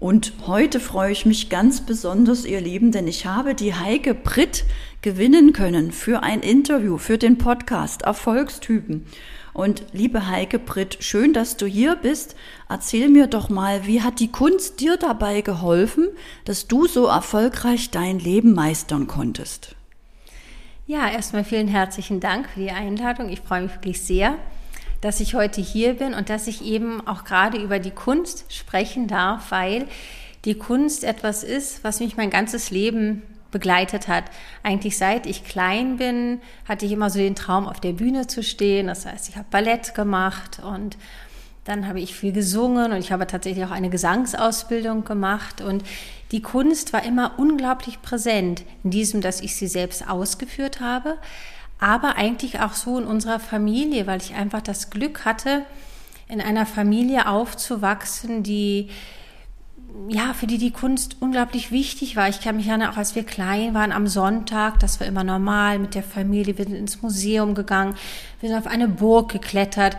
Und heute freue ich mich ganz besonders, ihr Lieben, denn ich habe die Heike Britt gewinnen können für ein Interview, für den Podcast Erfolgstypen. Und liebe Heike Britt, schön, dass du hier bist. Erzähl mir doch mal, wie hat die Kunst dir dabei geholfen, dass du so erfolgreich dein Leben meistern konntest? Ja, erstmal vielen herzlichen Dank für die Einladung. Ich freue mich wirklich sehr dass ich heute hier bin und dass ich eben auch gerade über die Kunst sprechen darf, weil die Kunst etwas ist, was mich mein ganzes Leben begleitet hat. Eigentlich seit ich klein bin, hatte ich immer so den Traum, auf der Bühne zu stehen. Das heißt, ich habe Ballett gemacht und dann habe ich viel gesungen und ich habe tatsächlich auch eine Gesangsausbildung gemacht und die Kunst war immer unglaublich präsent in diesem, dass ich sie selbst ausgeführt habe, aber eigentlich auch so in unserer Familie, weil ich einfach das Glück hatte, in einer Familie aufzuwachsen, die ja, für die die Kunst unglaublich wichtig war. Ich kann mich erinnern, auch als wir klein waren am Sonntag, das war immer normal mit der Familie. Wir sind ins Museum gegangen, wir sind auf eine Burg geklettert,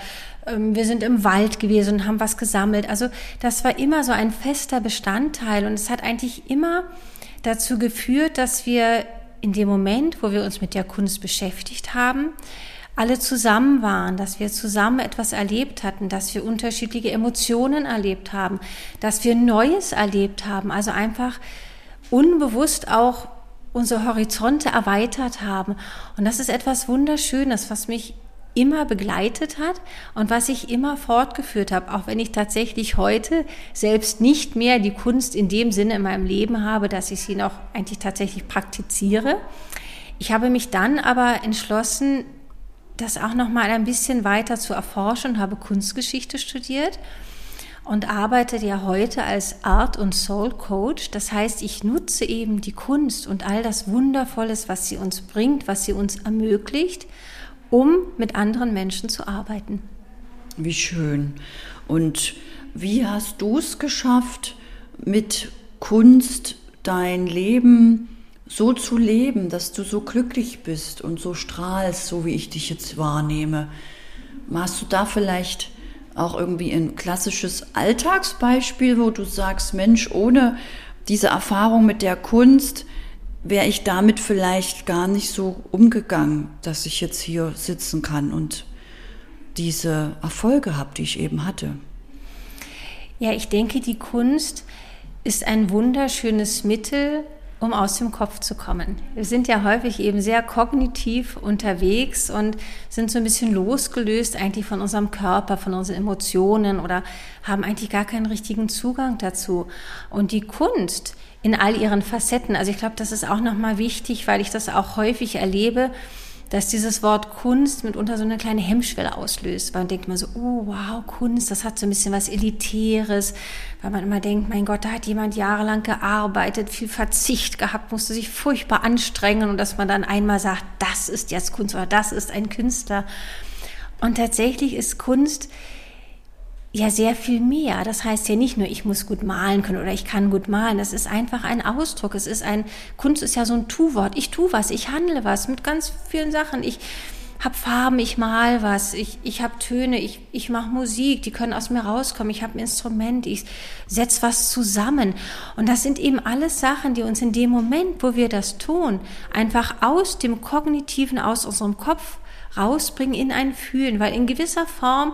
ähm, wir sind im Wald gewesen und haben was gesammelt. Also das war immer so ein fester Bestandteil und es hat eigentlich immer dazu geführt, dass wir in dem Moment, wo wir uns mit der Kunst beschäftigt haben, alle zusammen waren, dass wir zusammen etwas erlebt hatten, dass wir unterschiedliche Emotionen erlebt haben, dass wir Neues erlebt haben, also einfach unbewusst auch unsere Horizonte erweitert haben. Und das ist etwas Wunderschönes, was mich immer begleitet hat und was ich immer fortgeführt habe, auch wenn ich tatsächlich heute selbst nicht mehr die Kunst in dem Sinne in meinem Leben habe, dass ich sie noch eigentlich tatsächlich praktiziere. Ich habe mich dann aber entschlossen, das auch noch mal ein bisschen weiter zu erforschen und habe Kunstgeschichte studiert und arbeite ja heute als Art und Soul Coach. Das heißt, ich nutze eben die Kunst und all das Wundervolles, was sie uns bringt, was sie uns ermöglicht um mit anderen Menschen zu arbeiten. Wie schön. Und wie hast du es geschafft, mit Kunst dein Leben so zu leben, dass du so glücklich bist und so strahlst, so wie ich dich jetzt wahrnehme? Hast du da vielleicht auch irgendwie ein klassisches Alltagsbeispiel, wo du sagst, Mensch, ohne diese Erfahrung mit der Kunst wäre ich damit vielleicht gar nicht so umgegangen, dass ich jetzt hier sitzen kann und diese Erfolge habe, die ich eben hatte. Ja, ich denke, die Kunst ist ein wunderschönes Mittel, um aus dem Kopf zu kommen. Wir sind ja häufig eben sehr kognitiv unterwegs und sind so ein bisschen losgelöst eigentlich von unserem Körper, von unseren Emotionen oder haben eigentlich gar keinen richtigen Zugang dazu. Und die Kunst in all ihren Facetten, also ich glaube, das ist auch nochmal wichtig, weil ich das auch häufig erlebe, dass dieses Wort Kunst mitunter so eine kleine Hemmschwelle auslöst. Weil man denkt immer so, oh wow, Kunst, das hat so ein bisschen was Elitäres, weil man immer denkt, mein Gott, da hat jemand jahrelang gearbeitet, viel Verzicht gehabt, musste sich furchtbar anstrengen und dass man dann einmal sagt, das ist jetzt Kunst oder das ist ein Künstler. Und tatsächlich ist Kunst ja sehr viel mehr. Das heißt ja nicht nur, ich muss gut malen können oder ich kann gut malen. Das ist einfach ein Ausdruck. Es ist ein, Kunst ist ja so ein Tu-Wort. Ich tu was, ich handle was mit ganz vielen Sachen. Ich habe Farben, ich mal was, ich, ich habe Töne, ich, ich mache Musik, die können aus mir rauskommen. Ich habe ein Instrument, ich setz was zusammen. Und das sind eben alles Sachen, die uns in dem Moment, wo wir das tun, einfach aus dem Kognitiven, aus unserem Kopf rausbringen in ein Fühlen. Weil in gewisser Form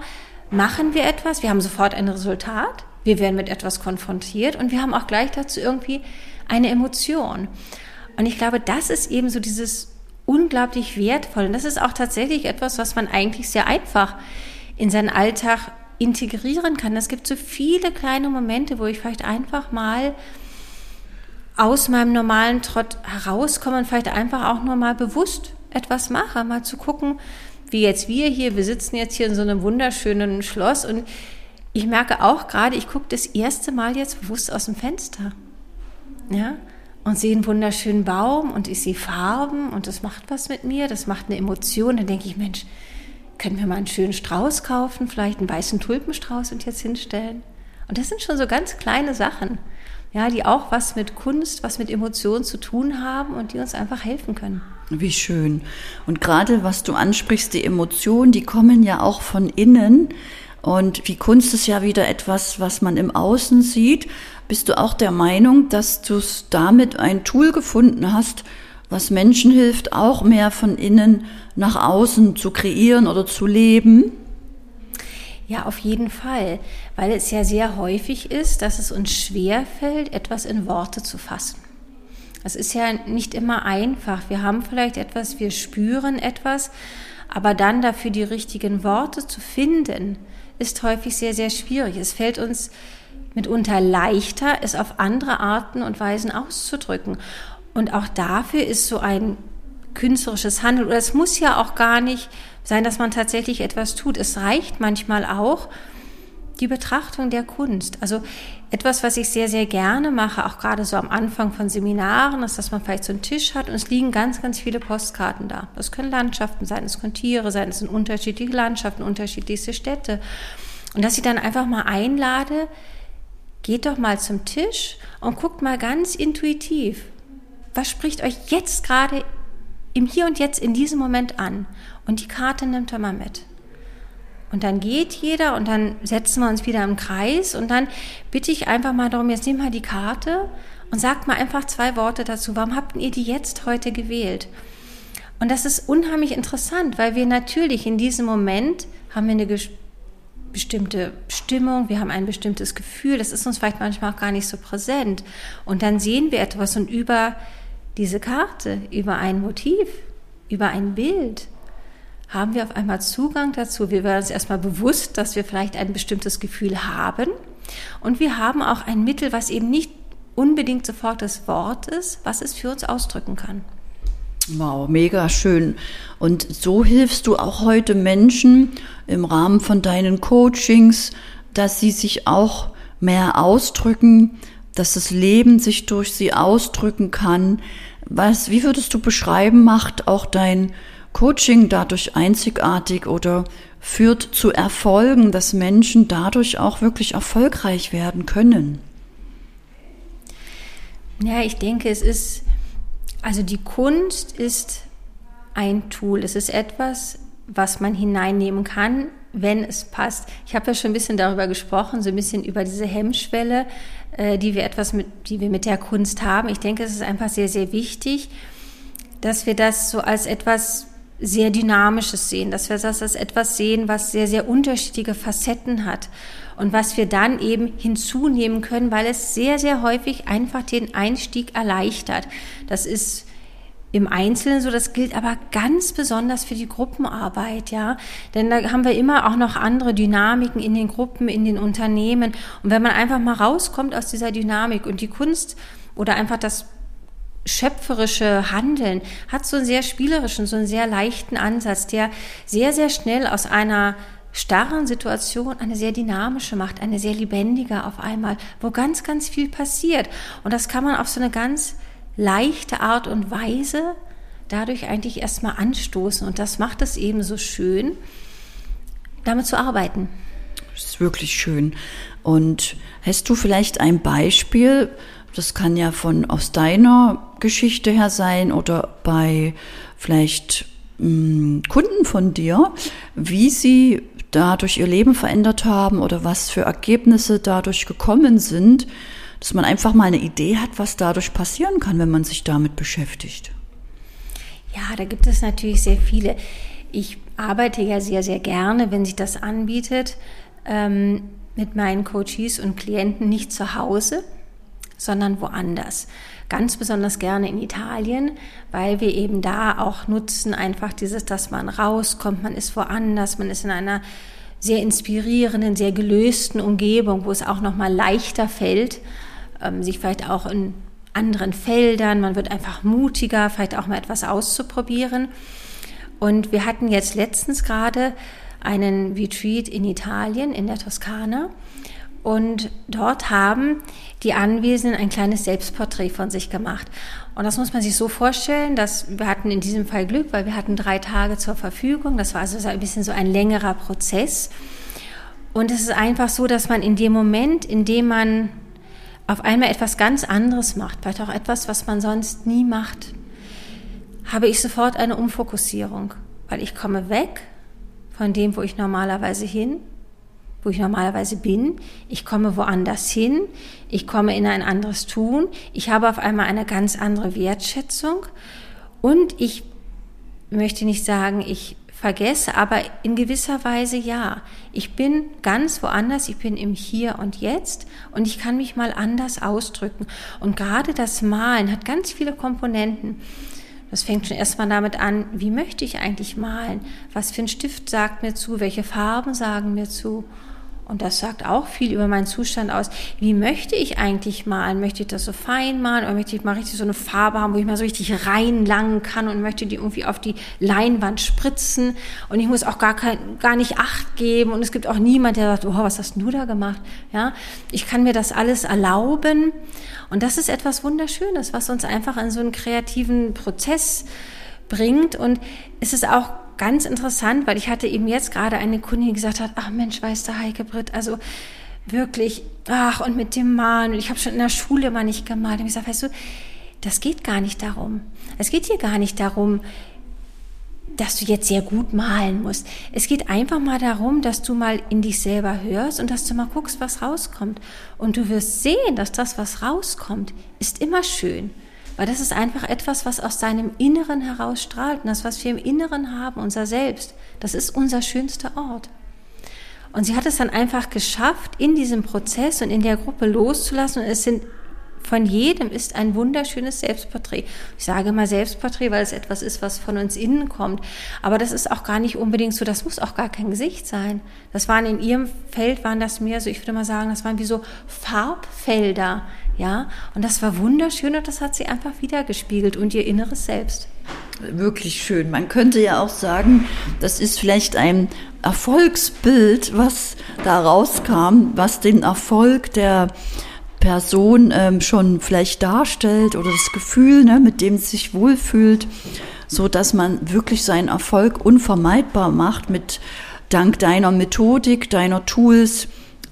machen wir etwas, wir haben sofort ein Resultat, wir werden mit etwas konfrontiert und wir haben auch gleich dazu irgendwie eine Emotion. Und ich glaube, das ist eben so dieses unglaublich wertvoll. Und das ist auch tatsächlich etwas, was man eigentlich sehr einfach in seinen Alltag integrieren kann. Es gibt so viele kleine Momente, wo ich vielleicht einfach mal aus meinem normalen Trott herauskomme und vielleicht einfach auch nur mal bewusst etwas mache, mal zu gucken, wie jetzt wir hier, wir sitzen jetzt hier in so einem wunderschönen Schloss und ich merke auch gerade, ich gucke das erste Mal jetzt bewusst aus dem Fenster. Ja? Und sehe einen wunderschönen Baum und ich sehe Farben und das macht was mit mir, das macht eine Emotion. Dann denke ich, Mensch, können wir mal einen schönen Strauß kaufen, vielleicht einen weißen Tulpenstrauß und jetzt hinstellen? Und das sind schon so ganz kleine Sachen, ja, die auch was mit Kunst, was mit Emotionen zu tun haben und die uns einfach helfen können. Wie schön. Und gerade was du ansprichst, die Emotionen, die kommen ja auch von innen. Und wie Kunst ist ja wieder etwas, was man im Außen sieht. bist du auch der Meinung, dass du damit ein Tool gefunden hast, was Menschen hilft, auch mehr von innen nach außen zu kreieren oder zu leben? Ja, auf jeden Fall, weil es ja sehr häufig ist, dass es uns schwer fällt, etwas in Worte zu fassen. Es ist ja nicht immer einfach. Wir haben vielleicht etwas, wir spüren etwas, aber dann dafür die richtigen Worte zu finden, ist häufig sehr, sehr schwierig. Es fällt uns mitunter leichter, es auf andere Arten und Weisen auszudrücken. Und auch dafür ist so ein künstlerisches Handeln, oder es muss ja auch gar nicht sein, dass man tatsächlich etwas tut. Es reicht manchmal auch die Betrachtung der Kunst. Also etwas, was ich sehr, sehr gerne mache, auch gerade so am Anfang von Seminaren, ist, dass man vielleicht so einen Tisch hat und es liegen ganz, ganz viele Postkarten da. Das können Landschaften sein, es können Tiere sein, es sind unterschiedliche Landschaften, unterschiedlichste Städte. Und dass ich dann einfach mal einlade, geht doch mal zum Tisch und guckt mal ganz intuitiv, was spricht euch jetzt gerade im Hier und Jetzt in diesem Moment an. Und die Karte nimmt er mal mit. Und dann geht jeder und dann setzen wir uns wieder im Kreis und dann bitte ich einfach mal darum, jetzt nehmt mal die Karte und sagt mal einfach zwei Worte dazu. Warum habt ihr die jetzt heute gewählt? Und das ist unheimlich interessant, weil wir natürlich in diesem Moment haben wir eine bestimmte Stimmung, wir haben ein bestimmtes Gefühl, das ist uns vielleicht manchmal auch gar nicht so präsent. Und dann sehen wir etwas und über diese Karte, über ein Motiv, über ein Bild, haben wir auf einmal Zugang dazu. Wir werden uns erstmal bewusst, dass wir vielleicht ein bestimmtes Gefühl haben. Und wir haben auch ein Mittel, was eben nicht unbedingt sofort das Wort ist, was es für uns ausdrücken kann. Wow, mega schön. Und so hilfst du auch heute Menschen im Rahmen von deinen Coachings, dass sie sich auch mehr ausdrücken, dass das Leben sich durch sie ausdrücken kann. Was, wie würdest du beschreiben, macht auch dein Coaching dadurch einzigartig oder führt zu Erfolgen, dass Menschen dadurch auch wirklich erfolgreich werden können? Ja, ich denke, es ist, also die Kunst ist ein Tool. Es ist etwas, was man hineinnehmen kann, wenn es passt. Ich habe ja schon ein bisschen darüber gesprochen, so ein bisschen über diese Hemmschwelle, äh, die wir etwas mit, die wir mit der Kunst haben. Ich denke, es ist einfach sehr, sehr wichtig, dass wir das so als etwas sehr Dynamisches sehen, dass wir das als etwas sehen, was sehr, sehr unterschiedliche Facetten hat und was wir dann eben hinzunehmen können, weil es sehr, sehr häufig einfach den Einstieg erleichtert. Das ist im Einzelnen so, das gilt aber ganz besonders für die Gruppenarbeit, ja. Denn da haben wir immer auch noch andere Dynamiken in den Gruppen, in den Unternehmen. Und wenn man einfach mal rauskommt aus dieser Dynamik und die Kunst oder einfach das schöpferische Handeln hat so einen sehr spielerischen, so einen sehr leichten Ansatz, der sehr, sehr schnell aus einer starren Situation eine sehr dynamische macht, eine sehr lebendige auf einmal, wo ganz, ganz viel passiert. Und das kann man auf so eine ganz leichte Art und Weise dadurch eigentlich erstmal anstoßen. Und das macht es eben so schön, damit zu arbeiten. Das ist wirklich schön. Und hast du vielleicht ein Beispiel, das kann ja von aus deiner Geschichte her sein oder bei vielleicht mh, hm, Kunden von dir, wie sie dadurch ihr Leben verändert haben oder was für Ergebnisse dadurch gekommen sind, dass man einfach mal eine Idee hat, was dadurch passieren kann, wenn man sich damit beschäftigt. Ja, da gibt es natürlich sehr viele. Ich arbeite ja sehr, sehr gerne, wenn sich das anbietet, ähm, mit meinen Coaches und Klienten nicht zu Hause, sondern woanders. Ganz besonders gerne in Italien, weil wir eben da auch nutzen, einfach dieses, dass man rauskommt, man ist woanders, man ist in einer sehr inspirierenden, sehr gelösten Umgebung, wo es auch nochmal leichter fällt, ähm, sich vielleicht auch in anderen Feldern, man wird einfach mutiger, vielleicht auch mal etwas auszuprobieren. Und wir hatten jetzt letztens gerade einen Retreat in Italien, in der Toskana. Und dort haben die Anwesenden ein kleines Selbstporträt von sich gemacht. Und das muss man sich so vorstellen, dass wir hatten in diesem Fall Glück, weil wir hatten drei Tage zur Verfügung. Das war also so ein bisschen so ein längerer Prozess. Und es ist einfach so, dass man in dem Moment, in dem man auf einmal etwas ganz anderes macht, vielleicht auch etwas, was man sonst nie macht, habe ich sofort eine Umfokussierung, weil ich komme weg von dem, wo ich normalerweise hin, wo ich normalerweise bin. Ich komme woanders hin. Ich komme in ein anderes Tun. Ich habe auf einmal eine ganz andere Wertschätzung. Und ich möchte nicht sagen, ich vergesse, aber in gewisser Weise ja. Ich bin ganz woanders, ich bin im Hier und Jetzt und ich kann mich mal anders ausdrücken. Und gerade das Malen hat ganz viele Komponenten. Das fängt schon erstmal damit an, wie möchte ich eigentlich malen? Was für ein Stift sagt mir zu? Welche Farben sagen mir zu? Und das sagt auch viel über meinen Zustand aus. Wie möchte ich eigentlich malen? Möchte ich das so fein malen oder möchte ich mal richtig so eine Farbe haben, wo ich mal so richtig reinlangen kann und möchte die irgendwie auf die Leinwand spritzen und ich muss auch gar kein, gar nicht Acht geben und es gibt auch niemand, der sagt, oh, was hast du da gemacht? Ja, ich kann mir das alles erlauben und das ist etwas Wunderschönes, was uns einfach in so einen kreativen Prozess bringt und es ist auch ganz interessant, weil ich hatte eben jetzt gerade eine Kundin, die gesagt hat, ach Mensch, weißt du, Heike Britt, also wirklich, ach, und mit dem Malen, ich habe schon in der Schule mal nicht gemalt. Und ich sage, weißt du, das geht gar nicht darum. Es geht hier gar nicht darum, dass du jetzt sehr gut malen musst. Es geht einfach mal darum, dass du mal in dich selber hörst und dass du mal guckst, was rauskommt. Und du wirst sehen, dass das, was rauskommt, ist immer schön. Weil das ist einfach etwas, was aus deinem Inneren heraus strahlt. Und das, was wir im Inneren haben, unser Selbst, das ist unser schönster Ort. Und sie hat es dann einfach geschafft, in diesem Prozess und in der Gruppe loszulassen. Und es sind von jedem ist ein wunderschönes Selbstporträt. Ich sage mal Selbstporträt, weil es etwas ist, was von uns innen kommt. Aber das ist auch gar nicht unbedingt so, das muss auch gar kein Gesicht sein. Das waren in ihrem Feld, waren das mehr so, ich würde mal sagen, das waren wie so Farbfelder, ja, und das war wunderschön und das hat sie einfach wiedergespiegelt und ihr inneres Selbst. Wirklich schön. Man könnte ja auch sagen, das ist vielleicht ein Erfolgsbild, was da rauskam, was den Erfolg der Person ähm, schon vielleicht darstellt oder das Gefühl, ne, mit dem sie sich wohlfühlt, so dass man wirklich seinen Erfolg unvermeidbar macht mit dank deiner Methodik, deiner Tools,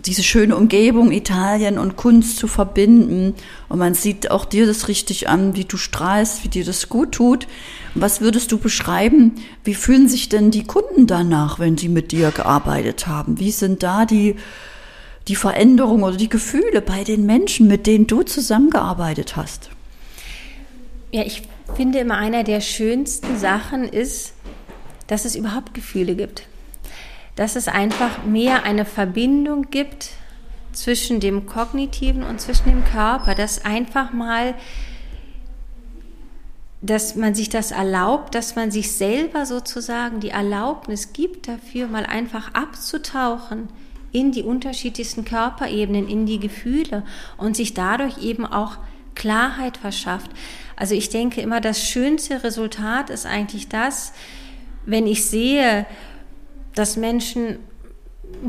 diese schöne Umgebung Italien und Kunst zu verbinden. Und man sieht auch dir das richtig an, wie du strahlst, wie dir das gut tut. Was würdest du beschreiben? Wie fühlen sich denn die Kunden danach, wenn sie mit dir gearbeitet haben? Wie sind da die, die Veränderungen oder die Gefühle bei den Menschen, mit denen du zusammengearbeitet hast? Ja, ich finde immer einer der schönsten Sachen ist, dass es überhaupt Gefühle gibt dass es einfach mehr eine Verbindung gibt zwischen dem Kognitiven und zwischen dem Körper, dass einfach mal, dass man sich das erlaubt, dass man sich selber sozusagen die Erlaubnis gibt dafür, mal einfach abzutauchen in die unterschiedlichsten Körperebenen, in die Gefühle und sich dadurch eben auch Klarheit verschafft. Also ich denke immer, das schönste Resultat ist eigentlich das, wenn ich sehe, dass Menschen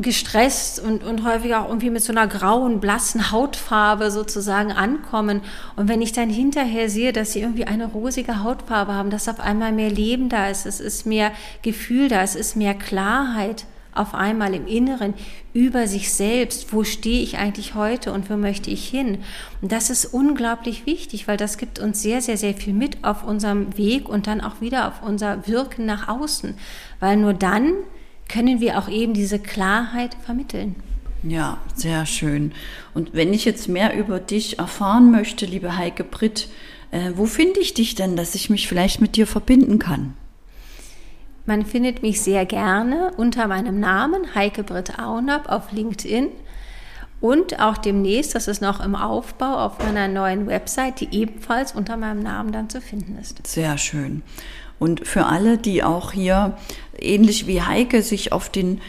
gestresst und, und häufig auch irgendwie mit so einer grauen, blassen Hautfarbe sozusagen ankommen. Und wenn ich dann hinterher sehe, dass sie irgendwie eine rosige Hautfarbe haben, dass auf einmal mehr Leben da ist, es ist mehr Gefühl da, es ist mehr Klarheit auf einmal im Inneren über sich selbst. Wo stehe ich eigentlich heute und wo möchte ich hin? Und das ist unglaublich wichtig, weil das gibt uns sehr, sehr, sehr viel mit auf unserem Weg und dann auch wieder auf unser Wirken nach außen. Weil nur dann können wir auch eben diese Klarheit vermitteln. Ja, sehr schön. Und wenn ich jetzt mehr über dich erfahren möchte, liebe Heike Britt, äh, wo finde ich dich denn, dass ich mich vielleicht mit dir verbinden kann? Man findet mich sehr gerne unter meinem Namen Heike Britt Aunab auf LinkedIn und auch demnächst, das ist noch im Aufbau, auf meiner neuen Website, die ebenfalls unter meinem Namen dann zu finden ist. Sehr schön. Und für alle, die auch hier ähnlich wie Heike sich auf den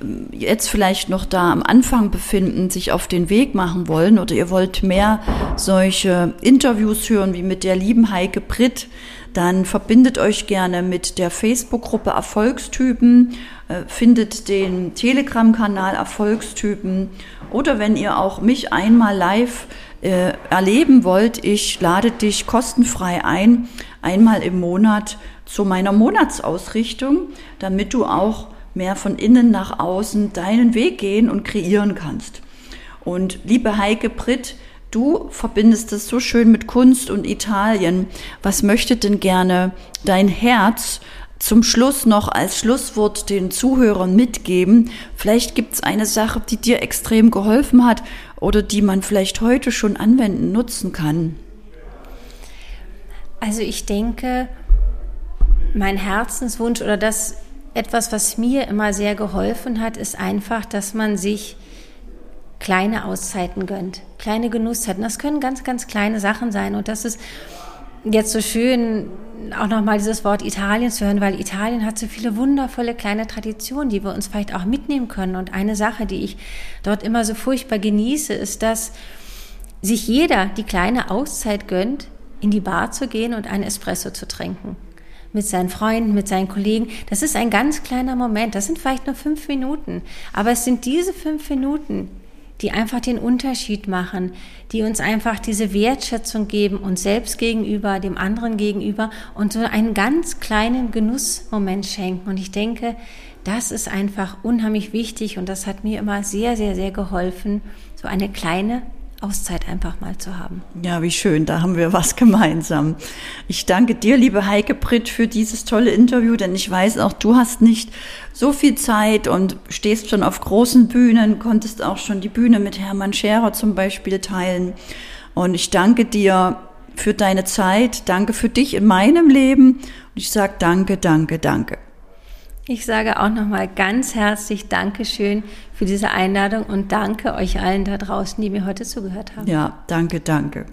ähm, jetzt vielleicht noch da am Anfang befinden, sich auf den Weg machen wollen oder ihr wollt mehr solche Interviews hören wie mit der lieben Heike Britt, dann verbindet euch gerne mit der Facebook-Gruppe Erfolgstypen, findet den Telegram-Kanal Erfolgstypen oder wenn ihr auch mich einmal live äh, erleben wollt, ich lade dich kostenfrei ein, einmal im Monat zu meiner Monatsausrichtung, damit du auch mehr von innen nach außen deinen Weg gehen und kreieren kannst. Und liebe Heike Britt, du verbindest es so schön mit Kunst und Italien. Was möchte denn gerne dein Herz zum Schluss noch als Schlusswort den Zuhörern mitgeben? Vielleicht gibt es eine Sache, die dir extrem geholfen hat oder die man vielleicht heute schon anwenden, nutzen kann. Also ich denke, mein Herzenswunsch oder das etwas, was mir immer sehr geholfen hat, ist einfach, dass man sich kleine Auszeiten gönnt, kleine Genusszeiten. Das können ganz, ganz kleine Sachen sein. Und das ist jetzt so schön, auch nochmal dieses Wort Italien zu hören, weil Italien hat so viele wundervolle kleine Traditionen, die wir uns vielleicht auch mitnehmen können. Und eine Sache, die ich dort immer so furchtbar genieße, ist, dass sich jeder die kleine Auszeit gönnt, in die Bar zu gehen und einen Espresso zu trinken. Mit seinen Freunden, mit seinen Kollegen. Das ist ein ganz kleiner Moment. Das sind vielleicht nur fünf Minuten. Aber es sind diese fünf Minuten, die einfach den Unterschied machen, die uns einfach diese Wertschätzung geben, uns selbst gegenüber, dem anderen gegenüber und so einen ganz kleinen Genussmoment schenken. Und ich denke, das ist einfach unheimlich wichtig und das hat mir immer sehr, sehr, sehr geholfen, so eine kleine Auszeit einfach mal zu haben. Ja, wie schön, da haben wir was gemeinsam. Ich danke dir, liebe Heike Britt, für dieses tolle Interview, denn ich weiß auch, du hast nicht so viel Zeit und stehst schon auf großen Bühnen, konntest auch schon die Bühne mit Hermann Scherer zum Beispiel teilen. Und ich danke dir für deine Zeit, danke für dich in meinem Leben und ich sage danke, danke, danke. Ich sage auch nochmal ganz herzlich Dankeschön für diese Einladung und danke euch allen da draußen, die mir heute zugehört haben. Ja, danke, danke.